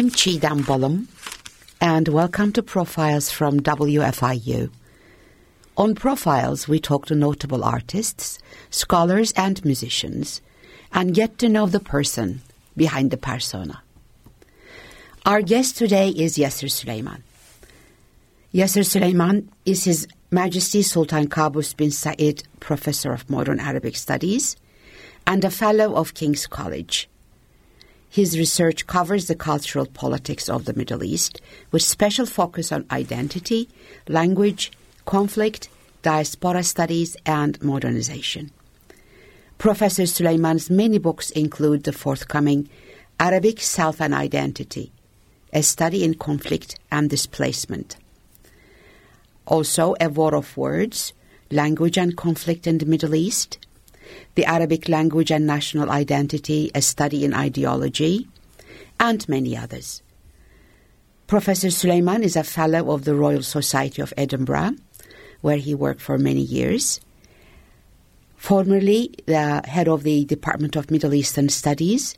I'm Chidam Bolam, and welcome to Profiles from WFIU. On Profiles, we talk to notable artists, scholars, and musicians, and get to know the person behind the persona. Our guest today is Yasser Suleiman. Yasser Suleiman is His Majesty Sultan Qaboos bin Said Professor of Modern Arabic Studies and a Fellow of King's College. His research covers the cultural politics of the Middle East with special focus on identity, language, conflict, diaspora studies, and modernization. Professor Suleiman's many books include the forthcoming Arabic Self and Identity, a study in conflict and displacement. Also, A War of Words, Language and Conflict in the Middle East, the Arabic Language and National Identity, a study in ideology, and many others. Professor Suleiman is a fellow of the Royal Society of Edinburgh, where he worked for many years. Formerly the head of the Department of Middle Eastern Studies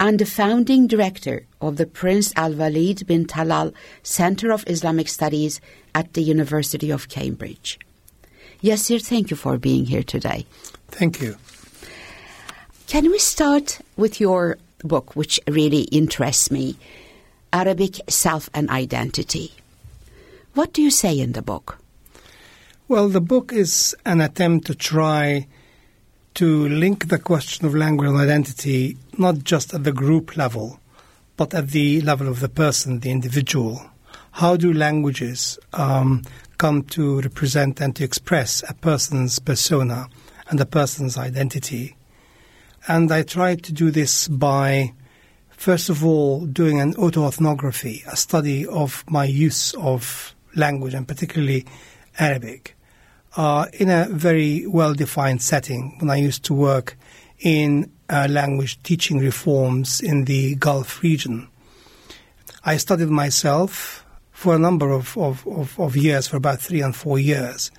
and the founding director of the Prince Al Walid bin Talal Center of Islamic Studies at the University of Cambridge. Yasir, thank you for being here today. Thank you. Can we start with your book, which really interests me Arabic Self and Identity? What do you say in the book? Well, the book is an attempt to try to link the question of language and identity not just at the group level, but at the level of the person, the individual. How do languages um, come to represent and to express a person's persona and a person's identity? And I tried to do this by, first of all, doing an autoethnography, a study of my use of language and particularly Arabic, uh, in a very well defined setting when I used to work in uh, language teaching reforms in the Gulf region. I studied myself for a number of, of, of, of, years, for about three and four years.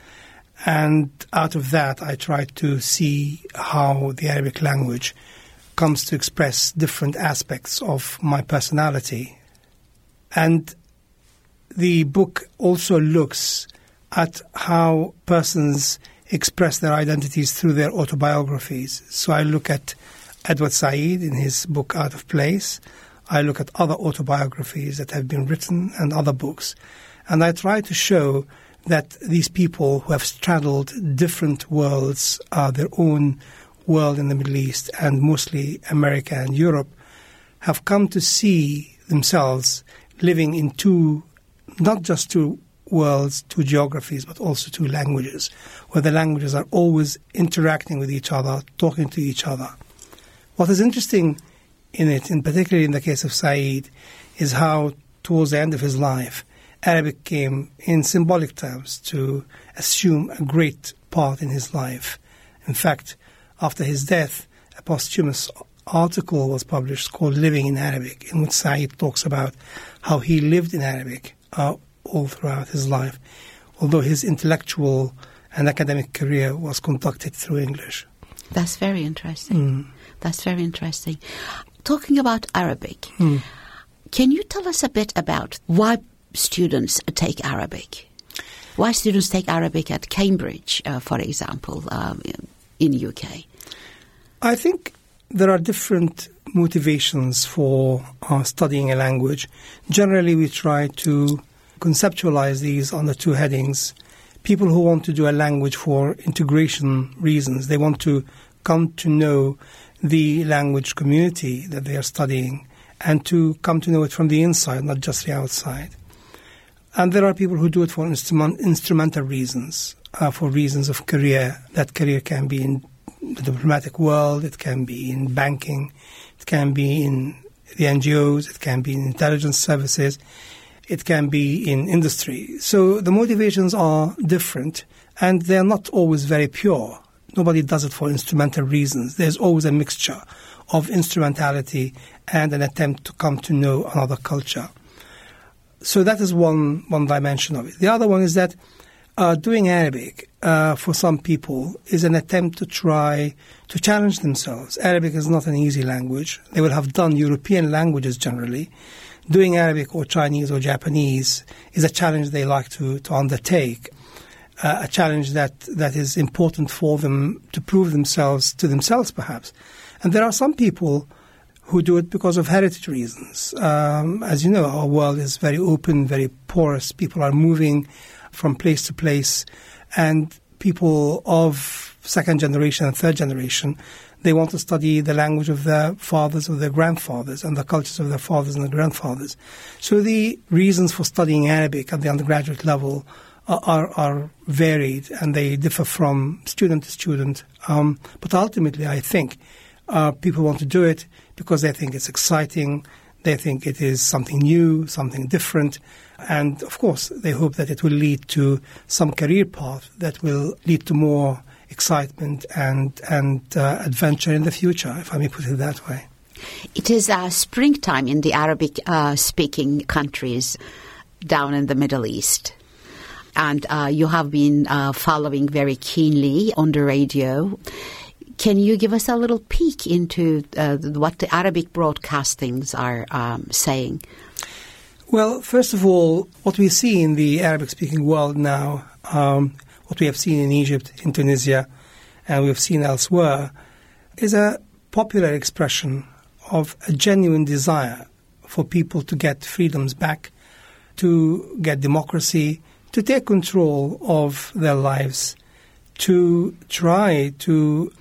And out of that, I try to see how the Arabic language comes to express different aspects of my personality. And the book also looks at how persons express their identities through their autobiographies. So I look at Edward Said in his book Out of Place. I look at other autobiographies that have been written and other books. And I try to show that these people who have straddled different worlds, uh, their own world in the Middle East and mostly America and Europe, have come to see themselves living in two, not just two worlds, two geographies, but also two languages, where the languages are always interacting with each other, talking to each other. What is interesting in it, in particularly in the case of Said, is how towards the end of his life, Arabic came in symbolic terms to assume a great part in his life. In fact, after his death, a posthumous article was published called Living in Arabic, in which Said talks about how he lived in Arabic uh, all throughout his life, although his intellectual and academic career was conducted through English. That's very interesting. Mm. That's very interesting. Talking about Arabic, mm. can you tell us a bit about why students take Arabic? Why students take Arabic at Cambridge, uh, for example, um, in UK? I think there are different motivations for uh, studying a language. Generally, we try to conceptualize these under two headings. People who want to do a language for integration reasons, they want to come to know the language community that they are studying and to come to know it from the inside, not just the outside. And there are people who do it for instrument, instrumental reasons, uh, for reasons of career. That career can be in the diplomatic world, it can be in banking, it can be in the NGOs, it can be in intelligence services, it can be in industry. So the motivations are different and they're not always very pure. Nobody does it for instrumental reasons. There's always a mixture of instrumentality and an attempt to come to know another culture. So that is one, one dimension of it. The other one is that uh, doing Arabic uh, for some people is an attempt to try to challenge themselves. Arabic is not an easy language. They will have done European languages generally. doing Arabic or Chinese or Japanese is a challenge they like to, to undertake, uh, a challenge that, that is important for them to prove themselves to themselves, perhaps. And there are some people who do it because of heritage reasons. Um, as you know, our world is very open, very porous. People are moving from place to place, and people of second generation and third generation they want to study the language of their fathers or their grandfathers and the cultures of their fathers and their grandfathers. So the reasons for studying Arabic at the undergraduate level are, are, varied and they differ from student to student. Um, but ultimately, I think uh, people want to do it because they think it's exciting, they think it is something new, something different, and of course, they hope that it will lead to some career path that will lead to more excitement and and uh, adventure in the future, if I may put it that way. It is uh, springtime in the Arabic uh, speaking countries down in the Middle East. And uh, you have been uh, following very keenly on the radio. Can you give us a little peek into uh, what the Arabic broadcastings are um, saying? Well, first of all, what we see in the Arabic speaking world now um, what we have seen in Egypt, in Tunisia, and we have seen elsewhere, is a popular expression of a genuine desire for people to get freedoms back, to get democracy, to take control of their lives, to try to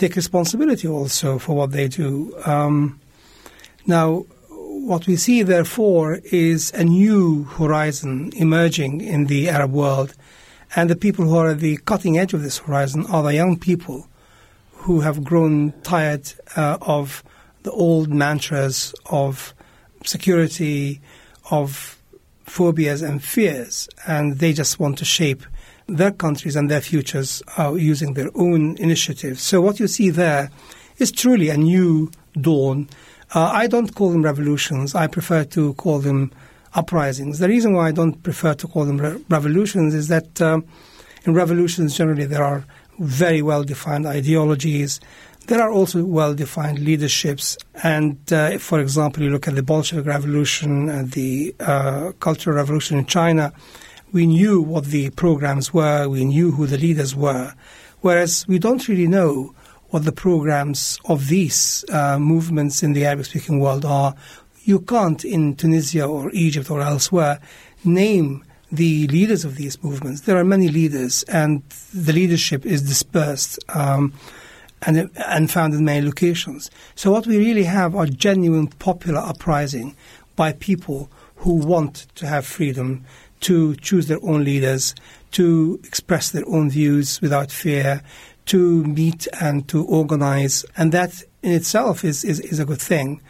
take responsibility also for what they do. Um, now, what we see, therefore, is a new horizon emerging in the Arab world and the people who are at the cutting edge of this horizon are the young people who have grown tired uh, of the old mantras of security, of phobias and fears, and they just want to shape their countries and their futures uh, using their own initiatives. So what you see there is truly a new dawn. Uh, I don't call them revolutions. I prefer to call them uprisings. The reason why I don't prefer to call them re- revolutions is that um, in revolutions generally there are very well defined ideologies. There are also well defined leaderships. And uh, for example, you look at the Bolshevik Revolution and the uh, Cultural Revolution in China, we knew what the programs were, we knew who the leaders were. Whereas we don't really know what the programs of these uh, movements in the Arabic speaking world are you can't in Tunisia or Egypt or elsewhere name the leaders of these movements. There are many leaders, and the leadership is dispersed um, and, and found in many locations. So, what we really have are genuine popular uprising by people who want to have freedom to choose their own leaders, to express their own views without fear, to meet and to organize. And that in itself is, is, is a good thing.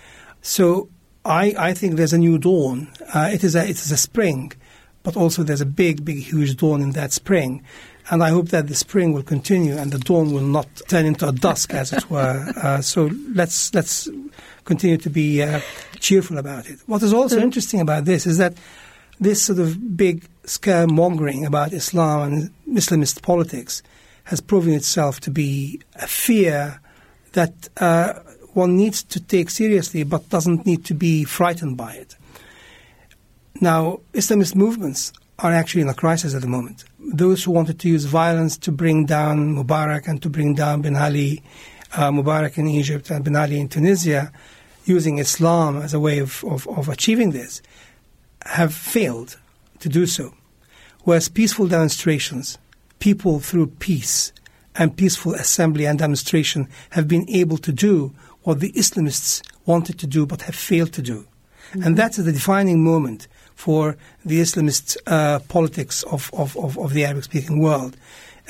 So, I, I think there's a new dawn. Uh, it is a it is a spring, but also there's a big, big, huge dawn in that spring. And I hope that the spring will continue and the dawn will not turn into a dusk, as it were. Uh, so let's let's continue to be uh, cheerful about it. What is also interesting about this is that this sort of big scaremongering about Islam and Islamist politics has proven itself to be a fear that uh, one needs to take seriously but doesn't need to be frightened by it. Now, Islamist movements are actually in a crisis at the moment. Those who wanted to use violence to bring down Mubarak and to bring down Ben Ali, uh, Mubarak in Egypt and Ben Ali in Tunisia, using Islam as a way of, of, of achieving this, have failed to do so. Whereas peaceful demonstrations, people through peace and peaceful assembly and demonstration have been able to do what the Islamists wanted to do but have failed to do. Mm-hmm. And that's the defining moment for the Islamist uh, politics of, of, of, of, the Arabic speaking world.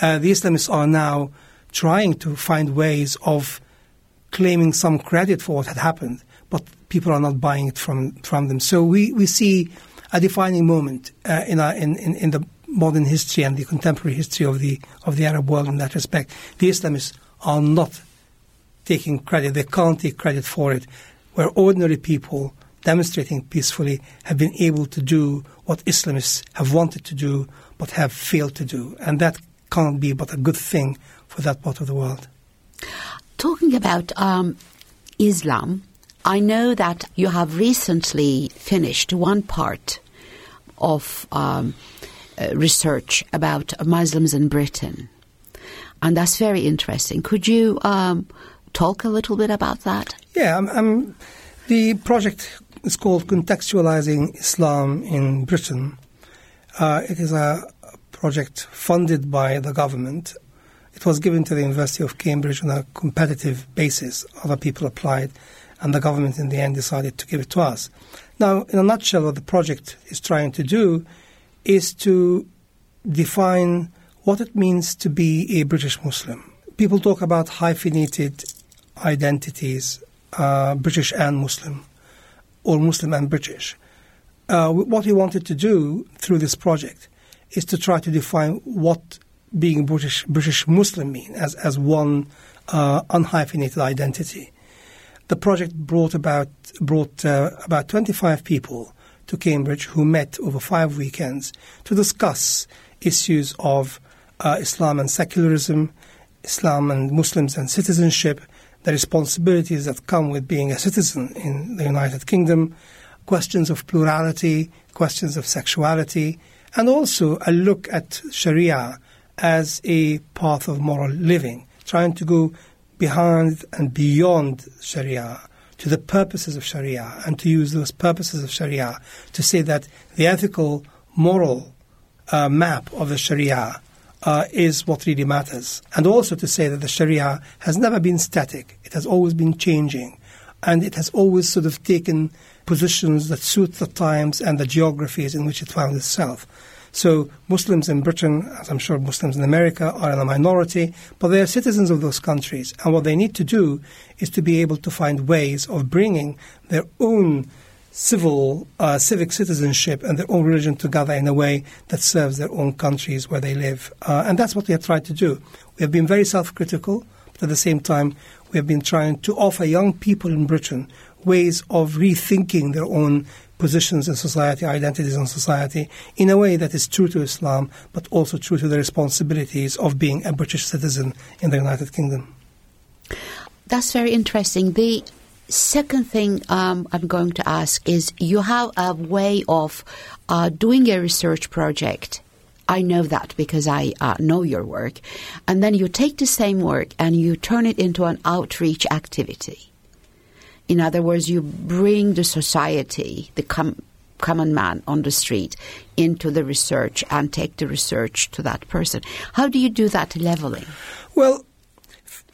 Uh, the Islamists are now trying to find ways of claiming some credit for what had happened, but people are not buying it from, from them. So we, we see a defining moment uh, in, our, in, in, in the modern history and the contemporary history of the, of the Arab world in that respect. The Islamists are not taking credit. They can't take credit for it. Where ordinary people demonstrating peacefully have been able to do what Islamists have wanted to do but have failed to do. And that can't be but a good thing for that part of the world. Talking about um, Islam I know that you have recently finished one part of um, uh, research about Muslims in Britain, and that's very interesting. Could you um, talk a little bit about that? Yeah, I'm, I'm, the project is called Contextualizing Islam in Britain. Uh, it is a project funded by the government. It was given to the University of Cambridge on a competitive basis. Other people applied, and the government in the end decided to give it to us. Now, in a nutshell, what the project is trying to do is to define what it means to be a British Muslim. People talk about hyphenated identities, uh, British and Muslim, or Muslim and British. Uh, what we wanted to do through this project is to try to define what being British British Muslim mean as as one uh, unhyphenated identity. The project brought about brought uh, about 25 people to Cambridge who met over five weekends to discuss issues of uh, Islam and secularism, Islam and Muslims and citizenship, the responsibilities that come with being a citizen in the United Kingdom, questions of plurality, questions of sexuality, and also a look at Sharia as a path of moral living, trying to go behind and beyond Sharia to the purposes of Sharia and to use those purposes of Sharia to say that the ethical, moral uh, map of the Sharia uh, is what really matters. And also to say that the Sharia has never been static, it has always been changing. And it has always sort of taken positions that suit the times and the geographies in which it found itself. So Muslims in Britain, as I'm sure Muslims in America, are in a minority, but they are citizens of those countries. And what they need to do is to be able to find ways of bringing their own civil, uh, civic citizenship and their own religion together in a way that serves their own countries where they live. Uh, and that's what we have tried to do. We have been very self critical, but at the same time, we have been trying to offer young people in Britain ways of rethinking their own positions in society, identities in society, in a way that is true to Islam, but also true to the responsibilities of being a British citizen in the United Kingdom. That's very interesting. The second thing um, I'm going to ask is you have a way of uh, doing a research project. I know that because I uh, know your work. And then you take the same work and you turn it into an outreach activity. In other words, you bring the society, the com- common man on the street, into the research and take the research to that person. How do you do that leveling? Well,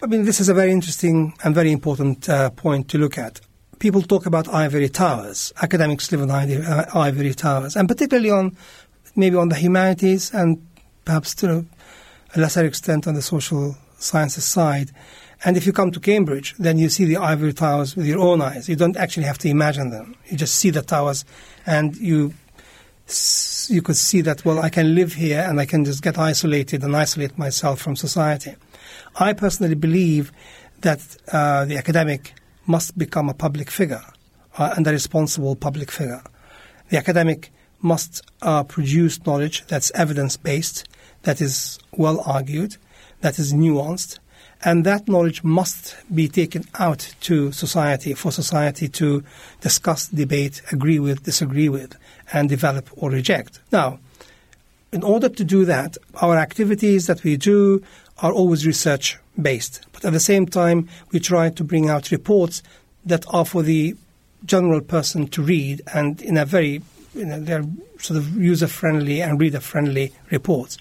I mean, this is a very interesting and very important uh, point to look at. People talk about ivory towers. Academics live on uh, ivory towers, and particularly on maybe on the humanities and perhaps to a lesser extent on the social sciences side. And if you come to Cambridge, then you see the ivory towers with your own eyes. You don't actually have to imagine them. You just see the towers, and you you could see that. Well, I can live here, and I can just get isolated and isolate myself from society. I personally believe that uh, the academic must become a public figure uh, and a responsible public figure. The academic must uh, produce knowledge that's evidence based, that is well argued, that is nuanced, and that knowledge must be taken out to society for society to discuss, debate, agree with, disagree with, and develop or reject. Now, in order to do that, our activities that we do are always research based. But at the same time, we try to bring out reports that are for the general person to read and in a very, you know, they're sort of user friendly and reader friendly reports.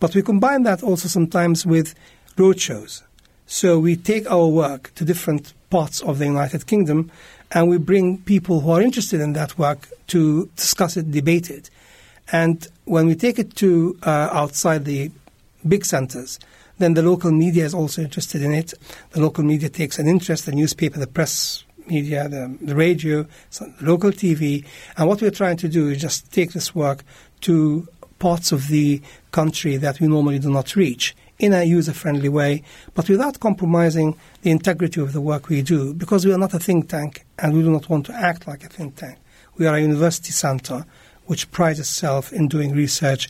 But we combine that also sometimes with roadshows. So we take our work to different parts of the United Kingdom and we bring people who are interested in that work to discuss it, debate it. And when we take it to uh, outside the big centers, then the local media is also interested in it. The local media takes an interest, the newspaper, the press media, the, the radio, local TV. And what we're trying to do is just take this work to parts of the country that we normally do not reach in a user friendly way, but without compromising the integrity of the work we do, because we are not a think tank and we do not want to act like a think tank. We are a university center which prides itself in doing research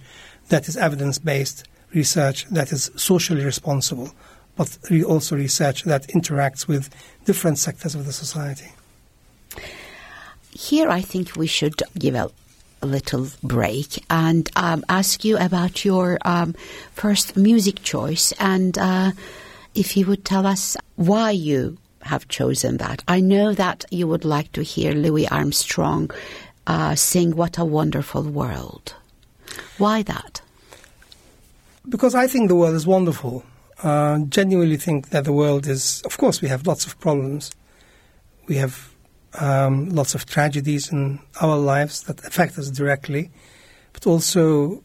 that is evidence based research that is socially responsible, but also research that interacts with different sectors of the society. here I think we should give a, little break and um, ask you about your um, first music choice and uh, if you would tell us why you have chosen that. I know that you would like to hear Louis Armstrong uh, sing What a Wonderful World. Why that? Because I think the world is wonderful. Uh, genuinely think that the world is, of course, we have lots of problems. We have um, lots of tragedies in our lives that affect us directly, but also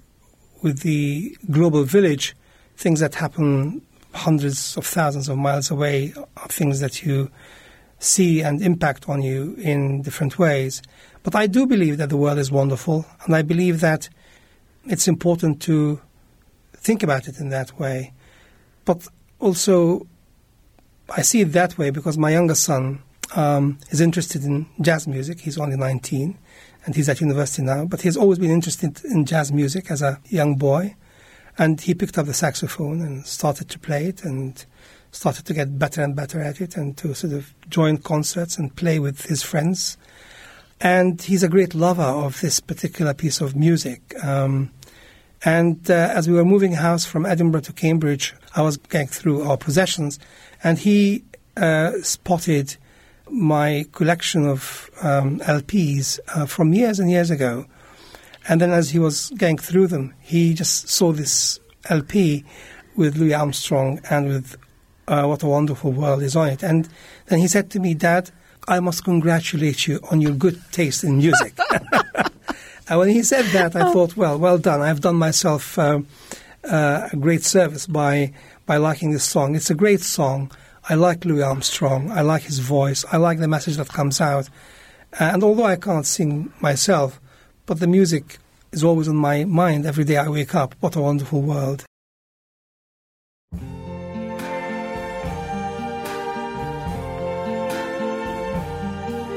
with the global village, things that happen hundreds of thousands of miles away are things that you see and impact on you in different ways. But I do believe that the world is wonderful, and I believe that it's important to think about it in that way. But also, I see it that way because my younger son um, is interested in jazz music. He's only 19 and he's at university now, but he's always been interested in jazz music as a young boy. And he picked up the saxophone and started to play it and started to get better and better at it and to sort of join concerts and play with his friends. And he's a great lover of this particular piece of music. Um, and uh, as we were moving house from Edinburgh to Cambridge, I was going through our possessions, and he uh, spotted my collection of um, LPs uh, from years and years ago. And then as he was going through them, he just saw this LP with Louis Armstrong and with uh, What a Wonderful World is on it. And then he said to me, Dad, I must congratulate you on your good taste in music. and when he said that, I thought, well, well done. I've done myself uh, uh, a great service by, by liking this song. It's a great song. I like Louis Armstrong. I like his voice. I like the message that comes out. Uh, and although I can't sing myself, but the music is always on my mind every day I wake up. What a wonderful world.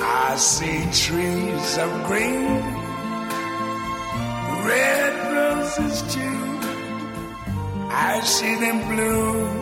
I see trees of green, red roses too. I see them bloom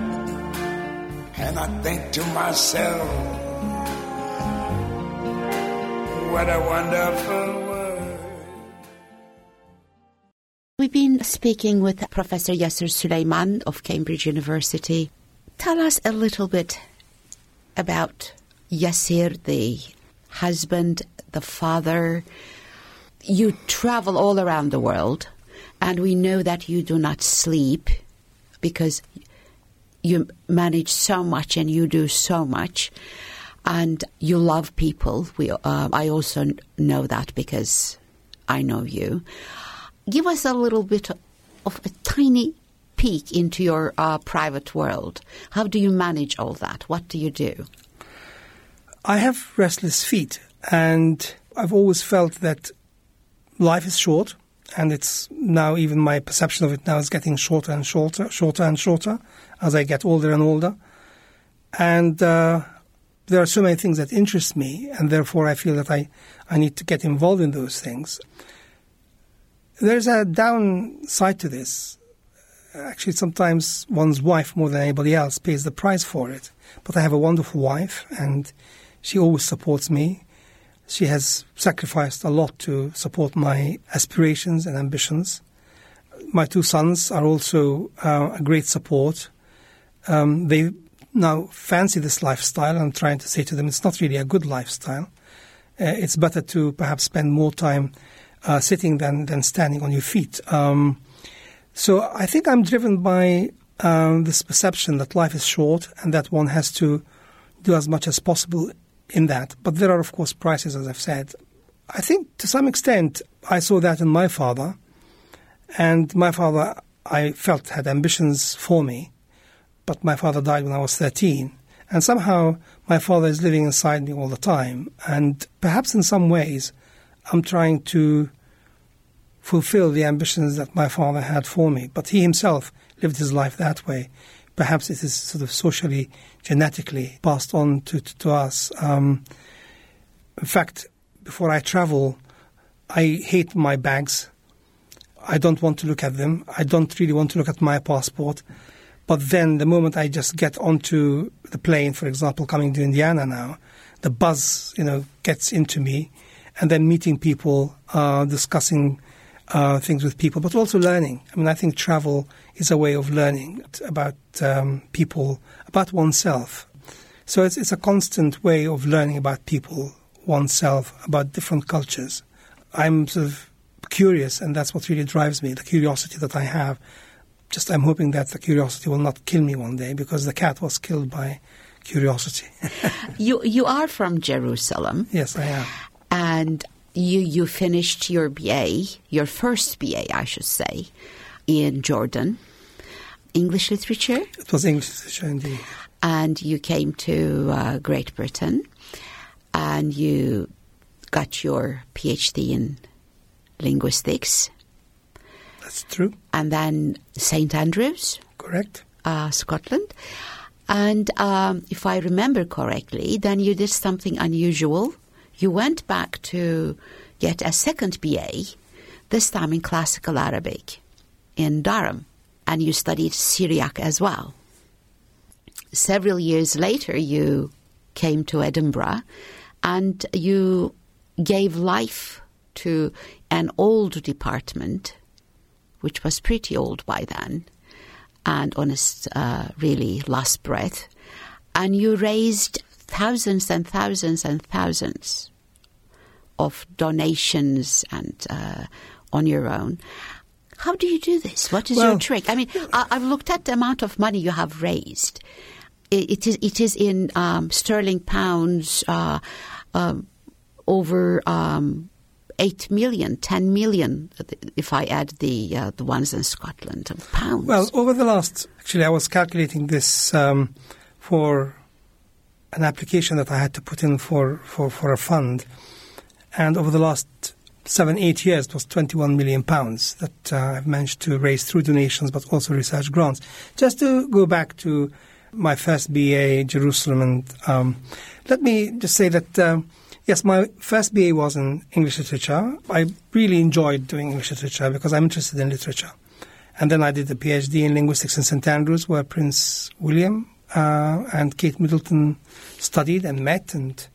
And I think to myself, what a wonderful world. We've been speaking with Professor Yasser Suleiman of Cambridge University. Tell us a little bit about Yasser, the husband, the father. You travel all around the world, and we know that you do not sleep because you manage so much and you do so much, and you love people. We, uh, I also know that because I know you give us a little bit of a tiny peek into your uh, private world. How do you manage all that? What do you do? I have restless feet, and I've always felt that life is short, and it's now even my perception of it now is getting shorter and shorter, shorter and shorter as I get older and older. And uh, there are so many things that interest me, and therefore I feel that I, I need to get involved in those things. There's a downside to this. Actually, sometimes one's wife, more than anybody else, pays the price for it. But I have a wonderful wife, and she always supports me. She has sacrificed a lot to support my aspirations and ambitions. My two sons are also uh, a great support. Um, they now fancy this lifestyle. And I'm trying to say to them it's not really a good lifestyle. Uh, it's better to perhaps spend more time uh, sitting than, than standing on your feet. Um, so I think I'm driven by um, this perception that life is short and that one has to do as much as possible in that. But there are, of course, prices, as I've said. I think to some extent I saw that in my father, and my father I felt had ambitions for me, but my father died when I was 13, And somehow my father is living inside me all the time. And perhaps in some ways, I'm trying to fulfill the ambitions that my father had for me. But he himself lived his life that way. Perhaps it is sort of socially, genetically passed on to, to, to us. Um, in fact, before I travel, I hate my bags. I don't want to look at them. I don't really want to look at my passport. But then the moment I just get onto the plane, for example, coming to Indiana now, the buzz, you know, gets into me. And then meeting people, uh, discussing uh, things with people, but also learning. I mean, I think travel is a way of learning about um, people, about oneself. So it's, it's a constant way of learning about people, oneself, about different cultures. I'm sort of curious, and that's what really drives me the curiosity that I have. Just I'm hoping that the curiosity will not kill me one day because the cat was killed by curiosity. you you are from Jerusalem. Yes, I am. And you you finished your BA, your first BA, I should say, in Jordan, English literature. It was English literature indeed. And you came to uh, Great Britain, and you got your PhD in linguistics. That's true. And then St Andrews. Correct. Uh, Scotland. And um, if I remember correctly, then you did something unusual you went back to get a second BA, this time in classical Arabic in Durham, and you studied Syriac as well. Several years later, you came to Edinburgh and you gave life to an old department, which was pretty old by then, and on its uh, really last breath, and you raised thousands and thousands and thousands of donations and uh, on your own. How do you do this? What is well, your trick? I mean, I, have looked at the amount of money you have raised. it, it is it is in um, sterling pounds uh, um, over um, eight million, ten million, if I add the uh, the ones in Scotland pounds. Well, over the last actually, I was calculating this um, for an application that I had to put in for, for, for a fund and over the last seven, eight years, it was 21 million pounds that uh, I've managed to raise through donations, but also research grants. Just to go back to my first BA, Jerusalem, and um, let me just say that. Um, yes, my first BA was in English literature. I really enjoyed doing English literature because I'm interested in literature. And then I did a PhD in linguistics in St Andrews, where Prince William uh, and Kate Middleton studied and met and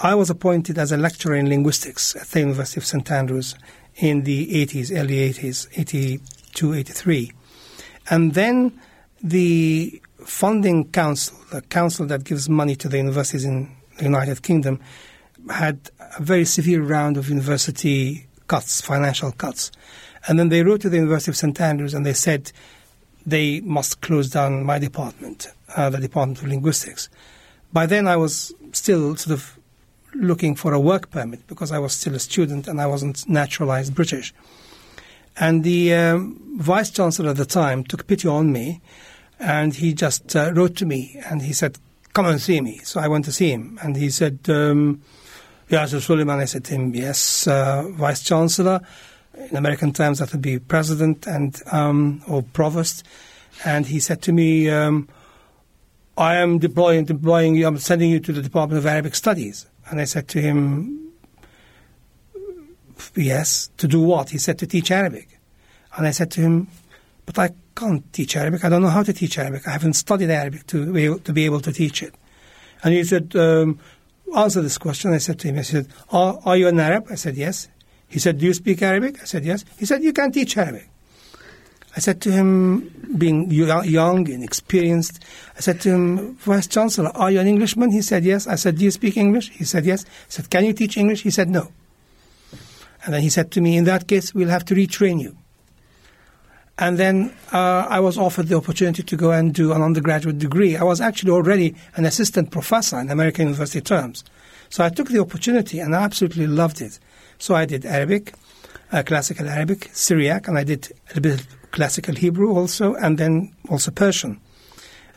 I was appointed as a lecturer in linguistics at the University of St Andrews in the 80s, early 80s, 82, 83. And then the funding council, the council that gives money to the universities in the United Kingdom, had a very severe round of university cuts, financial cuts. And then they wrote to the University of St Andrews and they said they must close down my department, uh, the Department of Linguistics. By then I was still sort of looking for a work permit because I was still a student and I wasn't naturalized British. And the um, vice chancellor at the time took pity on me and he just uh, wrote to me and he said, Come and see me. So I went to see him and he said, um, Yasser Suleiman. I said to him, Yes, uh, vice chancellor. In American times, that would be president and um, or provost. And he said to me, um, I am deploying, deploying you, I'm sending you to the Department of Arabic Studies. And I said to him, Yes, to do what? He said, To teach Arabic. And I said to him, But I can't teach Arabic. I don't know how to teach Arabic. I haven't studied Arabic to be able to, be able to teach it. And he said, um, Answer this question. I said to him, I said, are, are you an Arab? I said, Yes. He said, Do you speak Arabic? I said, Yes. He said, You can't teach Arabic. I said to him, being young and experienced, I said to him, Vice Chancellor, are you an Englishman? He said, yes. I said, do you speak English? He said, yes. I said, can you teach English? He said, no. And then he said to me, in that case, we'll have to retrain you. And then uh, I was offered the opportunity to go and do an undergraduate degree. I was actually already an assistant professor in American university terms. So I took the opportunity and I absolutely loved it. So I did Arabic, uh, classical Arabic, Syriac, and I did a bit of classical Hebrew also, and then also Persian.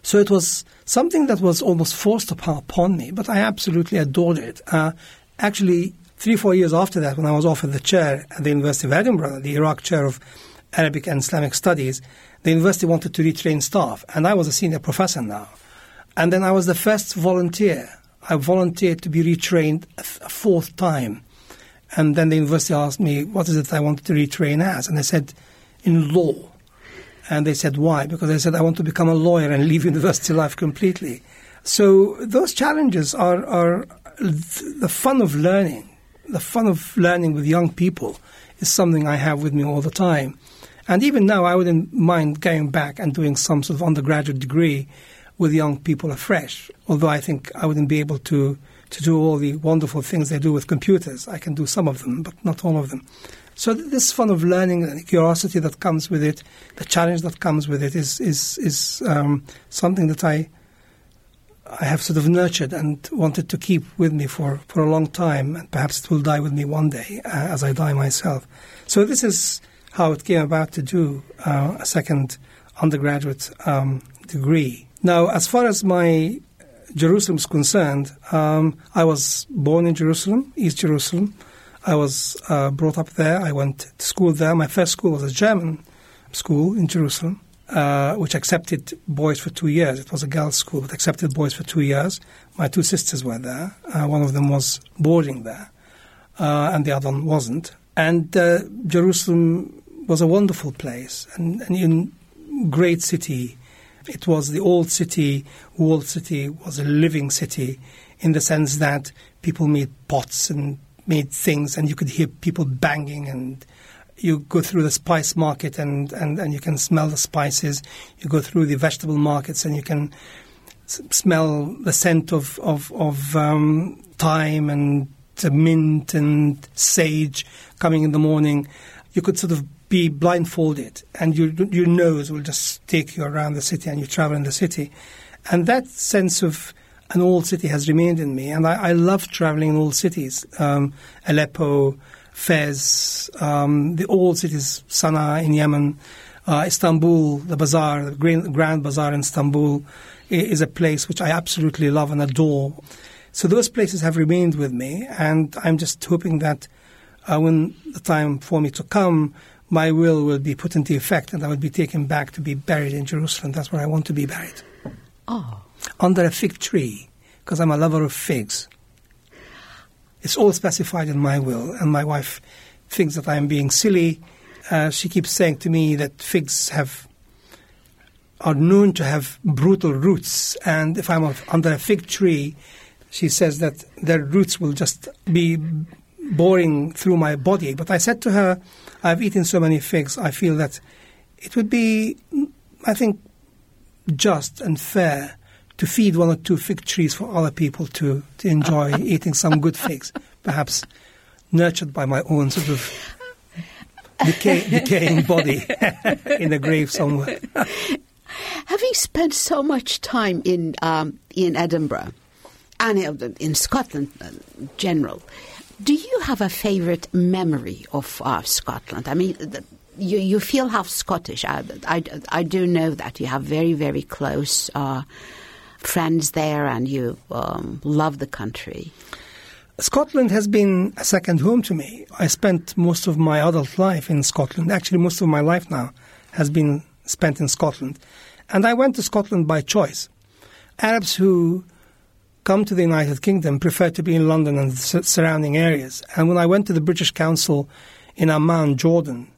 So it was something that was almost forced upon me, but I absolutely adored it. Uh, actually, three, four years after that, when I was offered the chair at the University of Edinburgh, the Iraq Chair of Arabic and Islamic Studies, the university wanted to retrain staff, and I was a senior professor now. And then I was the first volunteer. I volunteered to be retrained a, th- a fourth time. And then the university asked me, what is it I wanted to retrain as? And I said, in law. And they said, why? Because I said, I want to become a lawyer and leave university life completely. So those challenges are, are the fun of learning. The fun of learning with young people is something I have with me all the time. And even now, I wouldn't mind going back and doing some sort of undergraduate degree with young people afresh. Although I think I wouldn't be able to, to do all the wonderful things they do with computers. I can do some of them, but not all of them. So this fun of learning and curiosity that comes with it, the challenge that comes with it, is is is um, something that I I have sort of nurtured and wanted to keep with me for, for a long time, and perhaps it will die with me one day uh, as I die myself. So this is how it came about to do uh, a second undergraduate um, degree. Now, as far as my Jerusalem is concerned, um, I was born in Jerusalem, East Jerusalem. I was uh, brought up there. I went to school there. My first school was a German school in Jerusalem, uh, which accepted boys for two years. It was a girls' school, but accepted boys for two years. My two sisters were there. Uh, one of them was boarding there, uh, and the other one wasn't. And uh, Jerusalem was a wonderful place and, and great city. It was the old city, walled city, was a living city in the sense that people made pots and made things, and you could hear people banging and you go through the spice market and, and, and you can smell the spices. You go through the vegetable markets and you can s- smell the scent of, of, of um, thyme and mint and sage coming in the morning. You could sort of be blindfolded, and your your nose will just take you around the city, and you travel in the city, and that sense of an old city has remained in me, and I, I love traveling in old cities, um, Aleppo, Fez, um, the old cities, Sana'a in Yemen, uh, Istanbul, the bazaar, the Grand, Grand Bazaar in Istanbul, is a place which I absolutely love and adore. So those places have remained with me, and I'm just hoping that uh, when the time for me to come, my will will be put into effect and I will be taken back to be buried in Jerusalem. That's where I want to be buried. Oh. Under a fig tree, because I'm a lover of figs. It's all specified in my will, and my wife thinks that I am being silly. Uh, she keeps saying to me that figs have are known to have brutal roots, and if I'm under a fig tree, she says that their roots will just be boring through my body. But I said to her, I've eaten so many figs, I feel that it would be, I think, just and fair to feed one or two fig trees for other people to, to enjoy eating some good figs, perhaps nurtured by my own sort of decay, decaying body in a grave somewhere. Having spent so much time in um, in Edinburgh and in Scotland in general, do you have a favourite memory of uh, Scotland? I mean, the, you, you feel half Scottish. I, I, I, do know that you have very, very close uh, friends there and you um, love the country. Scotland has been a second home to me. I spent most of my adult life in Scotland. Actually, most of my life now has been spent in Scotland. And I went to Scotland by choice. Arabs who come to the United Kingdom prefer to be in London and the surrounding areas. And when I went to the British Council in Amman, Jordan,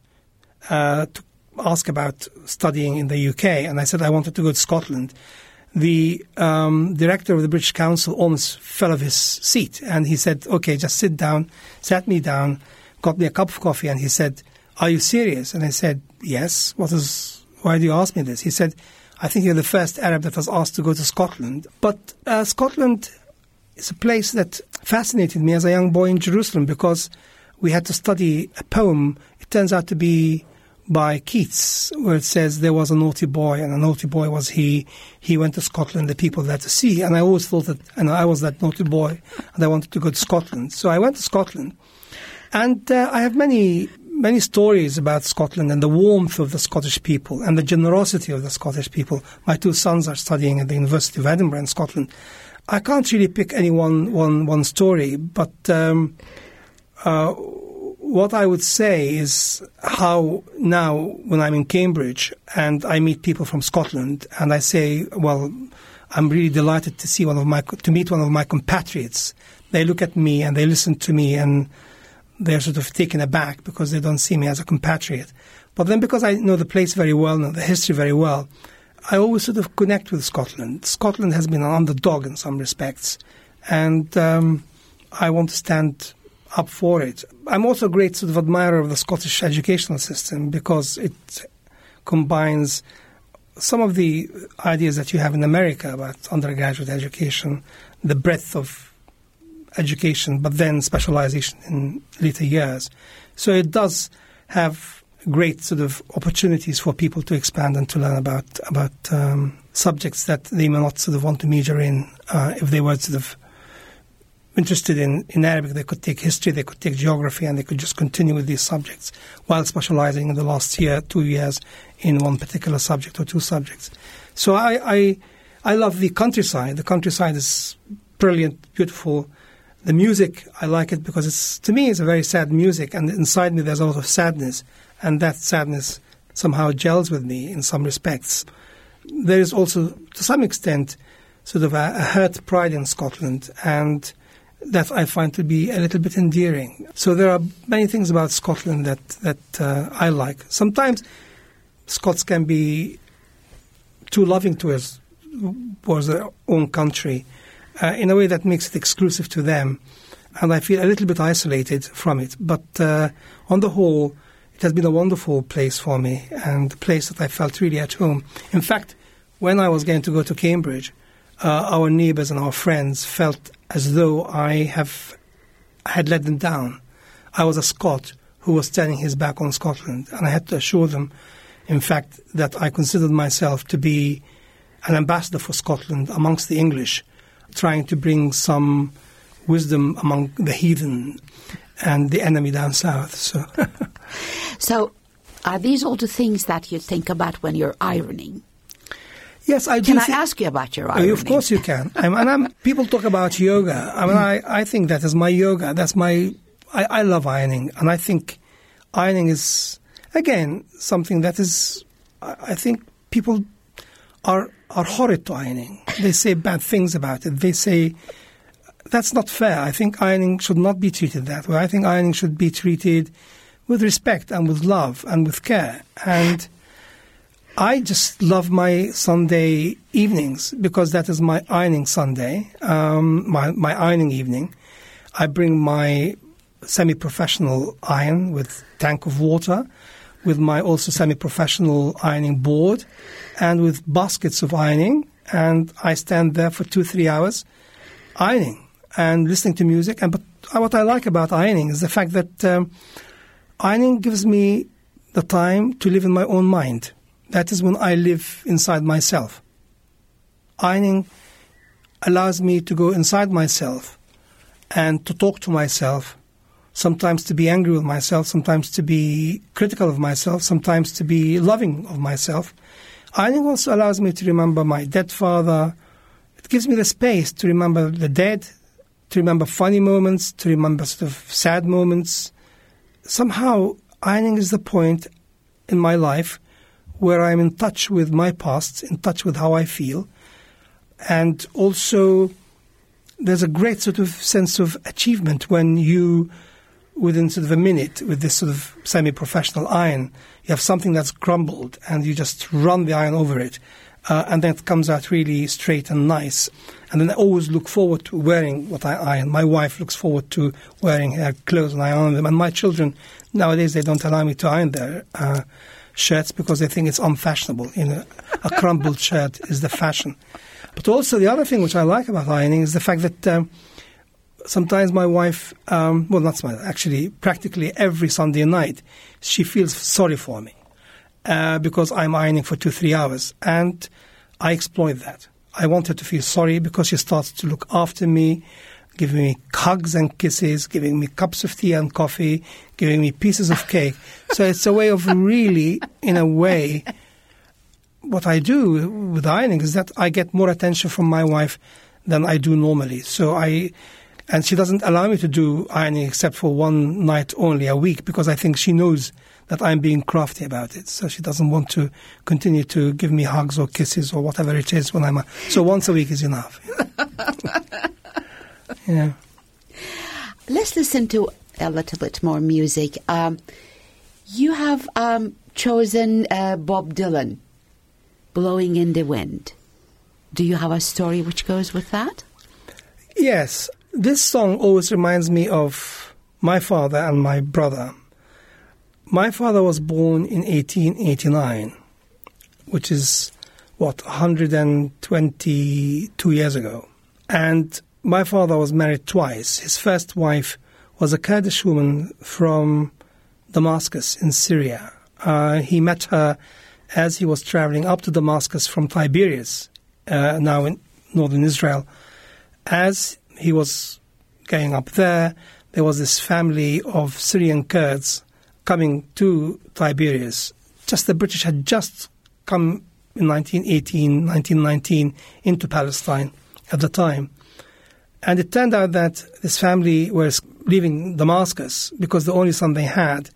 uh, to ask about studying in the UK, and I said I wanted to go to Scotland, the um, director of the British Council almost fell off his seat, and he said, "Okay, just sit down." Sat me down, got me a cup of coffee, and he said, "Are you serious?" And I said, "Yes." What is? Why do you ask me this? He said I think you're the first Arab that was asked to go to Scotland. But uh, Scotland is a place that fascinated me as a young boy in Jerusalem because we had to study a poem. It turns out to be by Keats, where it says there was a naughty boy, and a naughty boy was he. He went to Scotland, the people there to see. And I always thought that, and I was that naughty boy, and I wanted to go to Scotland. So I went to Scotland, and uh, I have many many stories about Scotland and the warmth of the Scottish people and the generosity of the Scottish people. My two sons are studying at the University of Edinburgh in Scotland. I can't really pick any one, one, one story, but um, uh, what I would say is how now, when I'm in Cambridge and I meet people from Scotland, and I say, well, I'm really delighted to see one of my to meet one of my compatriots. They look at me and they listen to me, and they're sort of taken aback because they don't see me as a compatriot. But then, because I know the place very well, know the history very well, I always sort of connect with Scotland. Scotland has been an underdog in some respects, and um, I want to stand up for it. I'm also a great sort of admirer of the Scottish educational system because it combines some of the ideas that you have in America about undergraduate education, the breadth of education, but then specialization in later years. So it does have great sort of opportunities for people to expand and to learn about about um, subjects that they may not sort of want to major in uh, if they were sort of interested in, in Arabic, they could take history, they could take geography, and they could just continue with these subjects while specializing in the last year, two years in one particular subject or two subjects. So I, I, I love the countryside. The countryside is brilliant, beautiful. The music, I like it because it's to me it's a very sad music, and inside me there's a lot of sadness, and that sadness somehow gels with me in some respects. There is also, to some extent, sort of a, a hurt pride in Scotland, and that I find to be a little bit endearing. So there are many things about Scotland that that uh, I like. Sometimes Scots can be too loving towards towards their own country uh, in a way that makes it exclusive to them, and I feel a little bit isolated from it. But uh, on the whole, it has been a wonderful place for me and a place that I felt really at home. In fact, when I was going to go to Cambridge, uh, our neighbors and our friends felt as though I have had let them down. I was a Scot who was turning his back on Scotland, and I had to assure them, in fact, that I considered myself to be an ambassador for Scotland amongst the English, trying to bring some wisdom among the heathen and the enemy down south. So, so are these all the things that you think about when you're ironing? Yes, I do. Can I ask you about your oh, ironing? Of course you can. I'm, and I'm, people talk about yoga. I mean, I, I think that is my yoga. That's my. I, I love ironing, and I think ironing is again something that is. I think people are are horrid to ironing. They say bad things about it. They say that's not fair. I think ironing should not be treated that way. I think ironing should be treated with respect and with love and with care. And I just love my Sunday evenings because that is my ironing Sunday, um, my, my ironing evening. I bring my semi-professional iron with tank of water, with my also semi-professional ironing board, and with baskets of ironing, and I stand there for two, three hours ironing and listening to music. And but what I like about ironing is the fact that um, ironing gives me the time to live in my own mind that is when I live inside myself. Ironing allows me to go inside myself and to talk to myself, sometimes to be angry with myself, sometimes to be critical of myself, sometimes to be loving of myself. Ironing also allows me to remember my dead father. It gives me the space to remember the dead, to remember funny moments, to remember sort of sad moments. Somehow, ironing is the point in my life where I'm in touch with my past, in touch with how I feel, and also there's a great sort of sense of achievement when you, within sort of a minute, with this sort of semi-professional iron, you have something that's crumbled and you just run the iron over it. Uh, and then it comes out really straight and nice. And then I always look forward to wearing what I iron. My wife looks forward to wearing her clothes and I iron them. And my children, nowadays, they don't allow me to iron their uh, shirts because they think it's unfashionable. You know, a crumbled shirt is the fashion. But also the other thing which I like about ironing is the fact that um, sometimes my wife, um, well, not my, actually, practically every Sunday night, she feels sorry for me uh, because I'm ironing for two, three hours, and I exploit that. I want her to feel sorry because she starts to look after me, giving me hugs and kisses, giving me cups of tea and coffee, giving me pieces of cake. so it's a way of really, in a way, what I do with ironing is that I get more attention from my wife than I do normally. So I, and she doesn't allow me to do ironing except for one night only a week because I think she knows that I'm being crafty about it. So she doesn't want to continue to give me hugs or kisses or whatever it is when I'm. A, so once a week is enough. yeah. Let's listen to a little bit more music. Um, you have um, chosen uh, Bob Dylan, "Blowing in the Wind." Do you have a story which goes with that? Yes, this song always reminds me of my father and my brother. My father was born in 1889, which is what 122 years ago, and my father was married twice. His first wife was a Kurdish woman from Damascus in Syria. Uh, he met her as he was traveling up to Damascus from Tiberias, uh, now in northern Israel. As he was going up there, there was this family of Syrian Kurds coming to Tiberias. Just the British had just come in 1918, 1919 into Palestine at the time. And it turned out that this family was leaving Damascus because the only son they had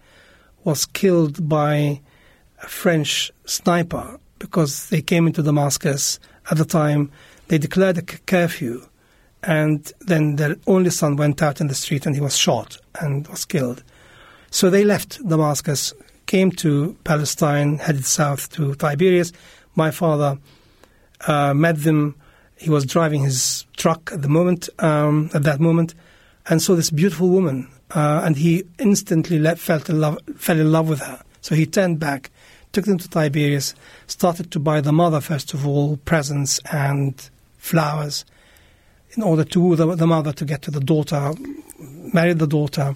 was killed by a French sniper because they came into Damascus at the time. They declared a curfew, and then their only son went out in the street and he was shot and was killed. So they left Damascus, came to Palestine, headed south to Tiberias. My father uh, met them he was driving his truck at the moment, um, at that moment, and saw this beautiful woman, uh, and he instantly let, felt in love, fell in love with her. So he turned back, took them to Tiberias, started to buy the mother first of all presents and flowers, in order to woo the, the mother to get to the daughter, married the daughter,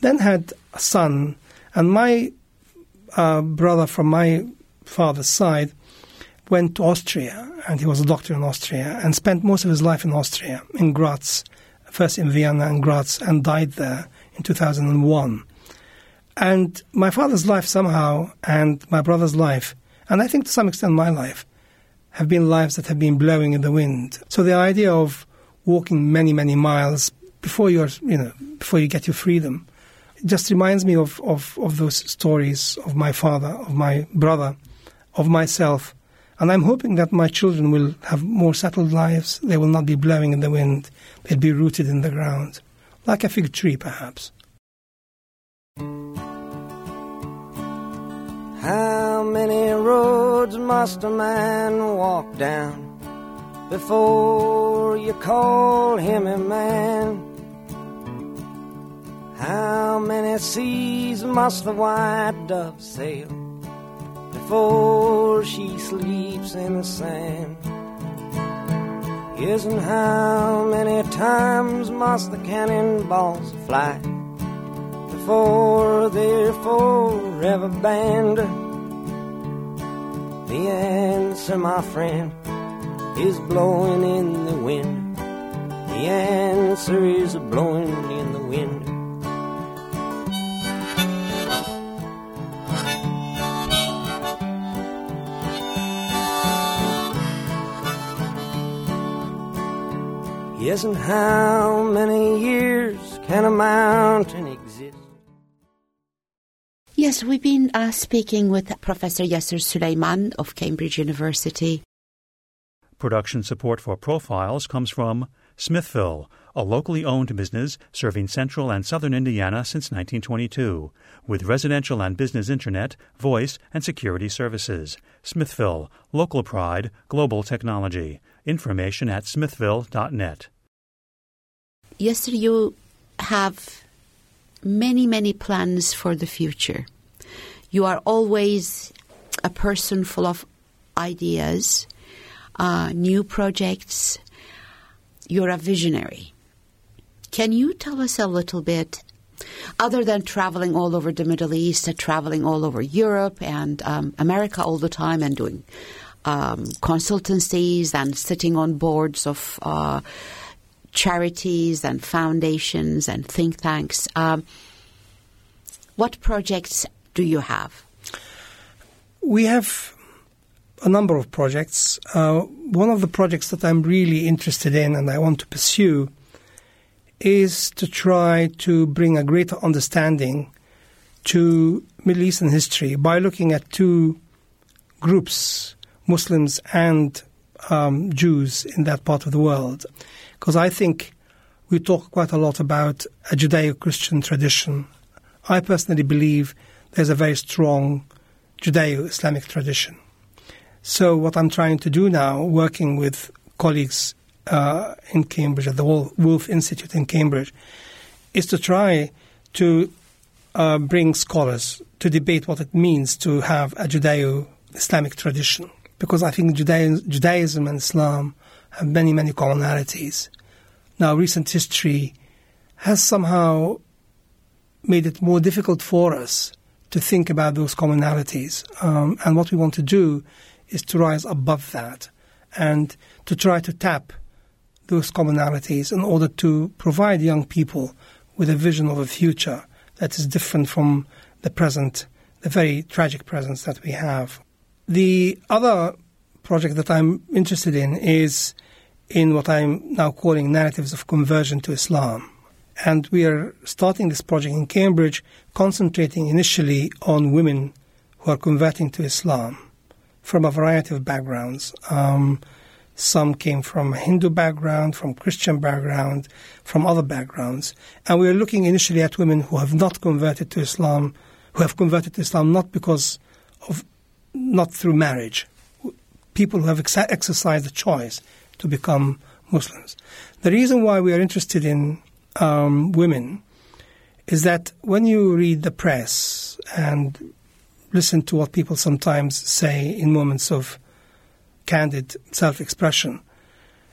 then had a son, and my uh, brother from my father's side went to Austria, and he was a doctor in Austria, and spent most of his life in Austria, in Graz, first in Vienna and Graz, and died there in 2001. And my father's life somehow, and my brother's life, and I think to some extent my life, have been lives that have been blowing in the wind. So the idea of walking many, many miles before you're, you know, before you get your freedom, It just reminds me of, of, of those stories of my father, of my brother, of myself, and I'm hoping that my children will have more settled lives. They will not be blowing in the wind. They'll be rooted in the ground, like a fig tree, perhaps. How many roads must a man walk down before you call him a man? How many seas must the white dove sail? before she sleeps in the sand. Yes, and how many times must the cannonballs fly before they're forever banned? The answer, my friend, is blowing in the wind. The answer is blowing in the wind. Yes, and how many years can a mountain exist? Yes, we've been uh, speaking with Professor Yasser Suleiman of Cambridge University. Production support for Profiles comes from Smithville, a locally owned business serving central and southern Indiana since 1922, with residential and business internet, voice, and security services. Smithville, local pride, global technology. Information at smithville.net Yasser you have many, many plans for the future. You are always a person full of ideas, uh, new projects. You're a visionary. Can you tell us a little bit, other than traveling all over the Middle East, uh, traveling all over Europe and um, America all the time and doing um, consultancies and sitting on boards of uh, charities and foundations and think tanks. Um, what projects do you have? We have a number of projects. Uh, one of the projects that I'm really interested in and I want to pursue is to try to bring a greater understanding to Middle Eastern history by looking at two groups, Muslims and um, Jews in that part of the world. Because I think we talk quite a lot about a Judeo Christian tradition. I personally believe there's a very strong Judeo Islamic tradition. So, what I'm trying to do now, working with colleagues uh, in Cambridge at the Woolf Institute in Cambridge, is to try to uh, bring scholars to debate what it means to have a Judeo Islamic tradition. Because I think Judaism and Islam have many, many commonalities. Now, recent history has somehow made it more difficult for us to think about those commonalities. Um, and what we want to do is to rise above that and to try to tap those commonalities in order to provide young people with a vision of a future that is different from the present, the very tragic presence that we have. The other project that I'm interested in is in what I'm now calling narratives of conversion to Islam. And we are starting this project in Cambridge, concentrating initially on women who are converting to Islam from a variety of backgrounds. Um, some came from Hindu background, from Christian background, from other backgrounds. And we are looking initially at women who have not converted to Islam, who have converted to Islam not because of, not through marriage, people who have ex- exercised the choice to become Muslims. The reason why we are interested in um, women is that when you read the press and listen to what people sometimes say in moments of candid self expression.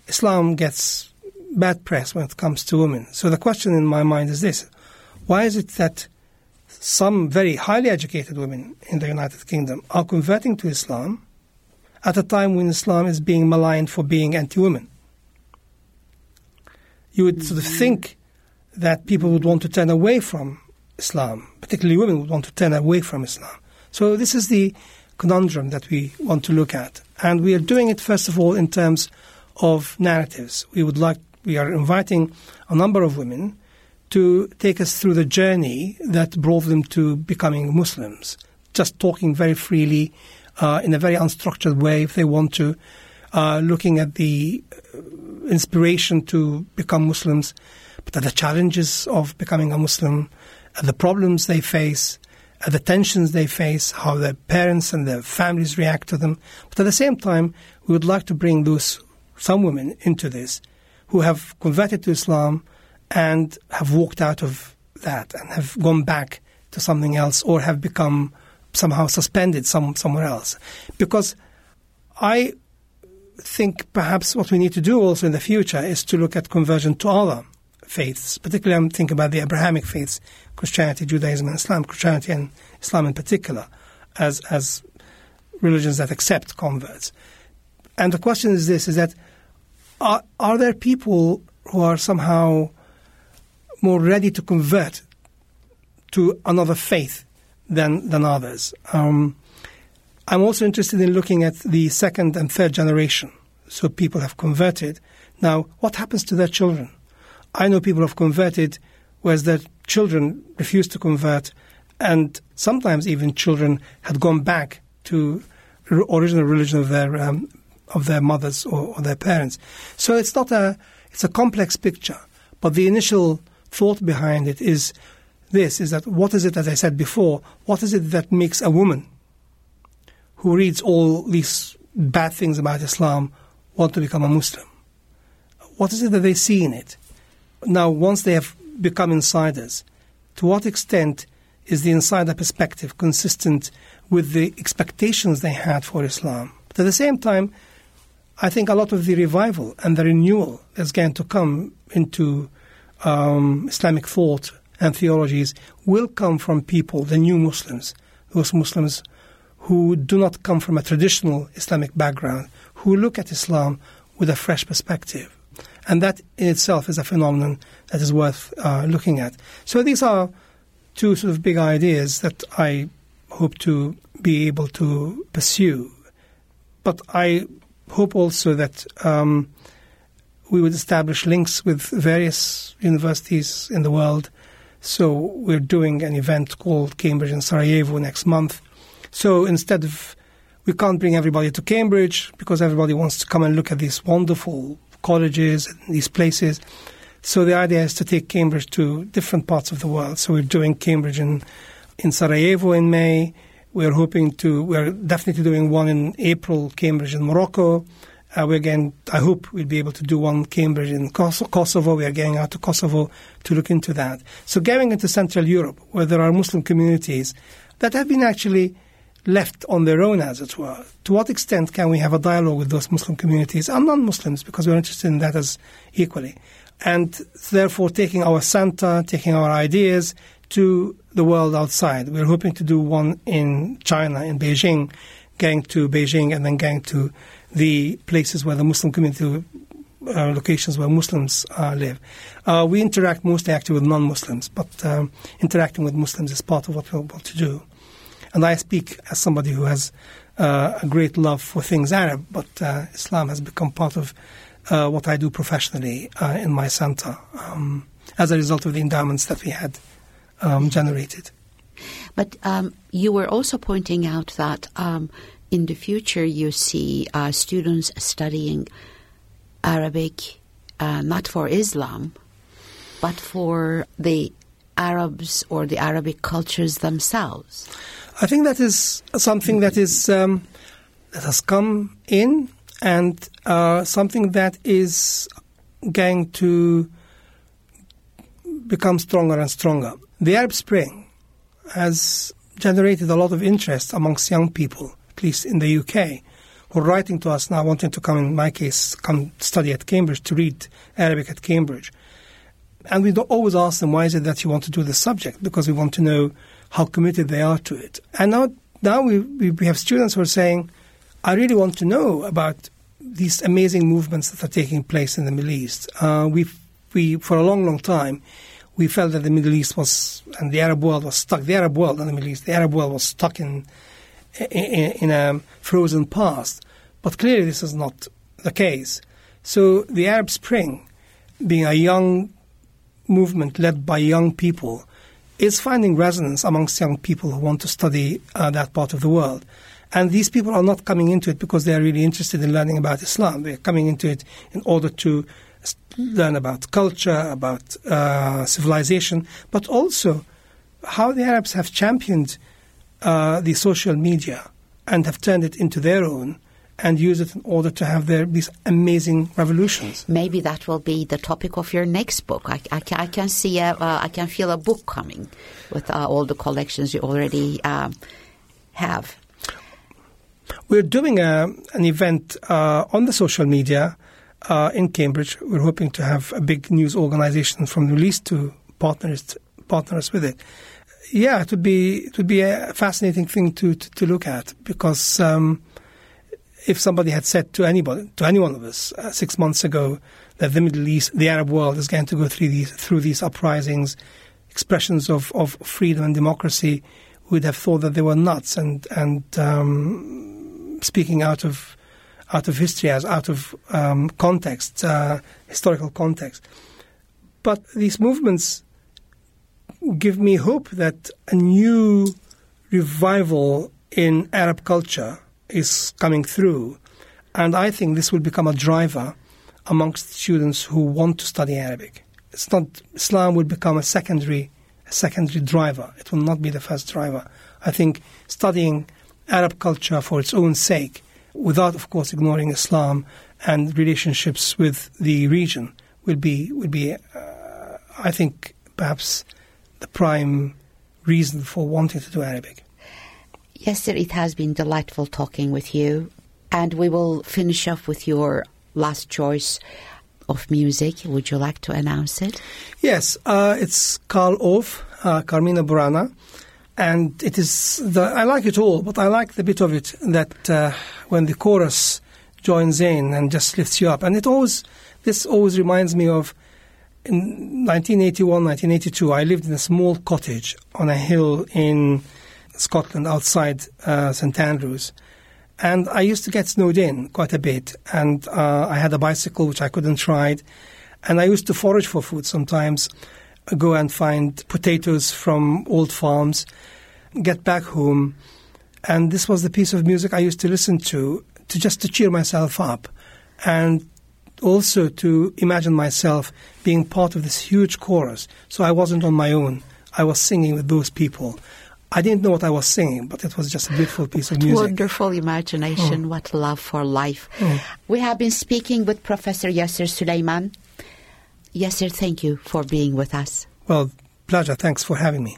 Islam gets bad press when it comes to women. So the question in my mind is this why is it that some very highly educated women in the United Kingdom are converting to Islam at a time when Islam is being maligned for being anti women? You would sort of mm-hmm. think that people would want to turn away from Islam, particularly women would want to turn away from Islam. So this is the conundrum that we want to look at. And we are doing it, first of all, in terms of narratives. We would like, we are inviting a number of women to take us through the journey that brought them to becoming Muslims, just talking very freely uh, in a very unstructured way if they want to, uh, looking at the uh, inspiration to become Muslims, but at the challenges of becoming a Muslim, at the problems they face, Uh, the tensions they face, how their parents and their families react to them. But at the same time, we would like to bring those some women into this who have converted to Islam and have walked out of that and have gone back to something else or have become somehow suspended some, somewhere else. Because I think perhaps what we need to do also in the future is to look at conversion to other faiths, particularly I'm thinking about the Abrahamic faiths, Christianity, Judaism, and Islam, Christianity and Islam in particular, as, as religions that accept converts. And the question is this, is that are, are there people who are somehow more ready to convert to another faith than, than others? Um, I'm also interested in looking at the second and third generation. So people have converted. Now, what happens to their children? I know people have converted, whereas their children refused to convert, and sometimes even children had gone back to original religion of their um, of their mothers or, or, their parents. So it's not a it's a complex picture, but the initial thought behind it is this: is that what is it, as I said before, what is it that makes a woman who reads all these bad things about Islam want to become a Muslim? What is it that they see in it? Now, once they have become insiders, to what extent is the insider perspective consistent with the expectations they had for Islam? But at the same time, I think a lot of the revival and the renewal that's going to come into um, Islamic thought and theologies will come from people, the new Muslims, those Muslims who do not come from a traditional Islamic background, who look at Islam with a fresh perspective. And that in itself is a phenomenon that is worth uh, looking at. So these are two sort of big ideas that I hope to be able to pursue. But I hope also that um, we would establish links with various universities in the world. So we're doing an event called Cambridge in Sarajevo next month. So instead of we can't bring everybody to Cambridge because everybody wants to come and look at these wonderful colleges and these places. So the idea is to take Cambridge to different parts of the world. So we're doing Cambridge in, in Sarajevo in May. We're hoping to, we're definitely doing one in April, Cambridge in Morocco. Uh, we again, I hope we'll be able to do one Cambridge in Kosovo. We are getting out to Kosovo to look into that. So going into Central Europe, where there are Muslim communities that have been actually left on their own, as it were. To what extent can we have a dialogue with those Muslim communities and non Muslims, because we're interested in that as equally? And therefore, taking our center, taking our ideas to the world outside. We're hoping to do one in China, in Beijing, going to Beijing and then going to the places where the Muslim community uh, locations where Muslims uh, live. Uh, we interact mostly actually with non-Muslims, but um, interacting with Muslims is part of what we want to do. And I speak as somebody who has uh, a great love for things Arab, but uh, Islam has become part of uh, what I do professionally uh, in my center um, as a result of the endowments that we had um, generated. But um, you were also pointing out that um, in the future you see uh, students studying Arabic uh, not for Islam, but for the Arabs or the Arabic cultures themselves. I think that is something that is um, that has come in and uh, something that is going to become stronger and stronger. The Arab Spring has generated a lot of interest amongst young people, at least in the UK, who are writing to us now, wanting to come, in my case, come study at Cambridge, to read Arabic at Cambridge. And we always ask them, why is it that you want to do this subject? Because we want to know how committed they are to it. And now, now we, we have students who are saying, I really want to know about these amazing movements that are taking place in the Middle East. Uh, we, we, for a long, long time, we felt that the Middle East was, and the Arab world was stuck. The Arab world and the Middle East, the Arab world was stuck in, in, in a frozen past. But clearly, this is not the case. So, the Arab Spring, being a young movement led by young people, is finding resonance amongst young people who want to study uh, that part of the world. And these people are not coming into it because they are really interested in learning about Islam. They're coming into it in order to learn about culture, about uh, civilization, but also how the Arabs have championed uh, the social media and have turned it into their own and use it in order to have their, these amazing revolutions. Maybe that will be the topic of your next book. I, I, can, I can, see, a, uh, I can feel a book coming with uh, all the collections you already uh, have. We're doing a, an event uh, on the social media uh, in Cambridge. We're hoping to have a big news organization from the East to partners partners with it. Yeah, it would be it would be a fascinating thing to to, to look at because um, if somebody had said to anybody to any one of us uh, six months ago that the Middle East, the Arab world, is going to go through these through these uprisings, expressions of, of freedom and democracy, we would have thought that they were nuts and and um, speaking out of out of history as out of um, context, uh, historical context. But these movements give me hope that a new revival in Arab culture is coming through. And I think this will become a driver amongst students who want to study Arabic. It's not Islam will become a secondary a secondary driver. It will not be the first driver. I think studying Arab culture for its own sake without, of course, ignoring Islam and relationships with the region will be will be, uh, I think, perhaps the prime reason for wanting to do Arabic. Yasser, it has been delightful talking with you, and we will finish off with your last choice of music. Would you like to announce it? Yes, uh, it's Carl Orff, uh, Carmina Burana and it is the, I like it all, but I like the bit of it that uh, when the chorus joins in and just lifts you up. And it always, this always reminds me of in 1981, 1982, I lived in a small cottage on a hill in Scotland outside uh, St Andrews. And I used to get snowed in quite a bit. And uh, I had a bicycle which I couldn't ride. And I used to forage for food sometimes, go and find potatoes from old farms, get back home. And this was the piece of music I used to listen to, to just to cheer myself up. And also to imagine myself being part of this huge chorus. So I wasn't on my own. I was singing with those people. I didn't know what I was singing, but it was just a beautiful piece of music. Wonderful imagination. Oh. What love for life. Oh. We have been speaking with Professor Yasser Suleiman. Yasser, thank you for being with us. Well, pleasure. Thanks for having me.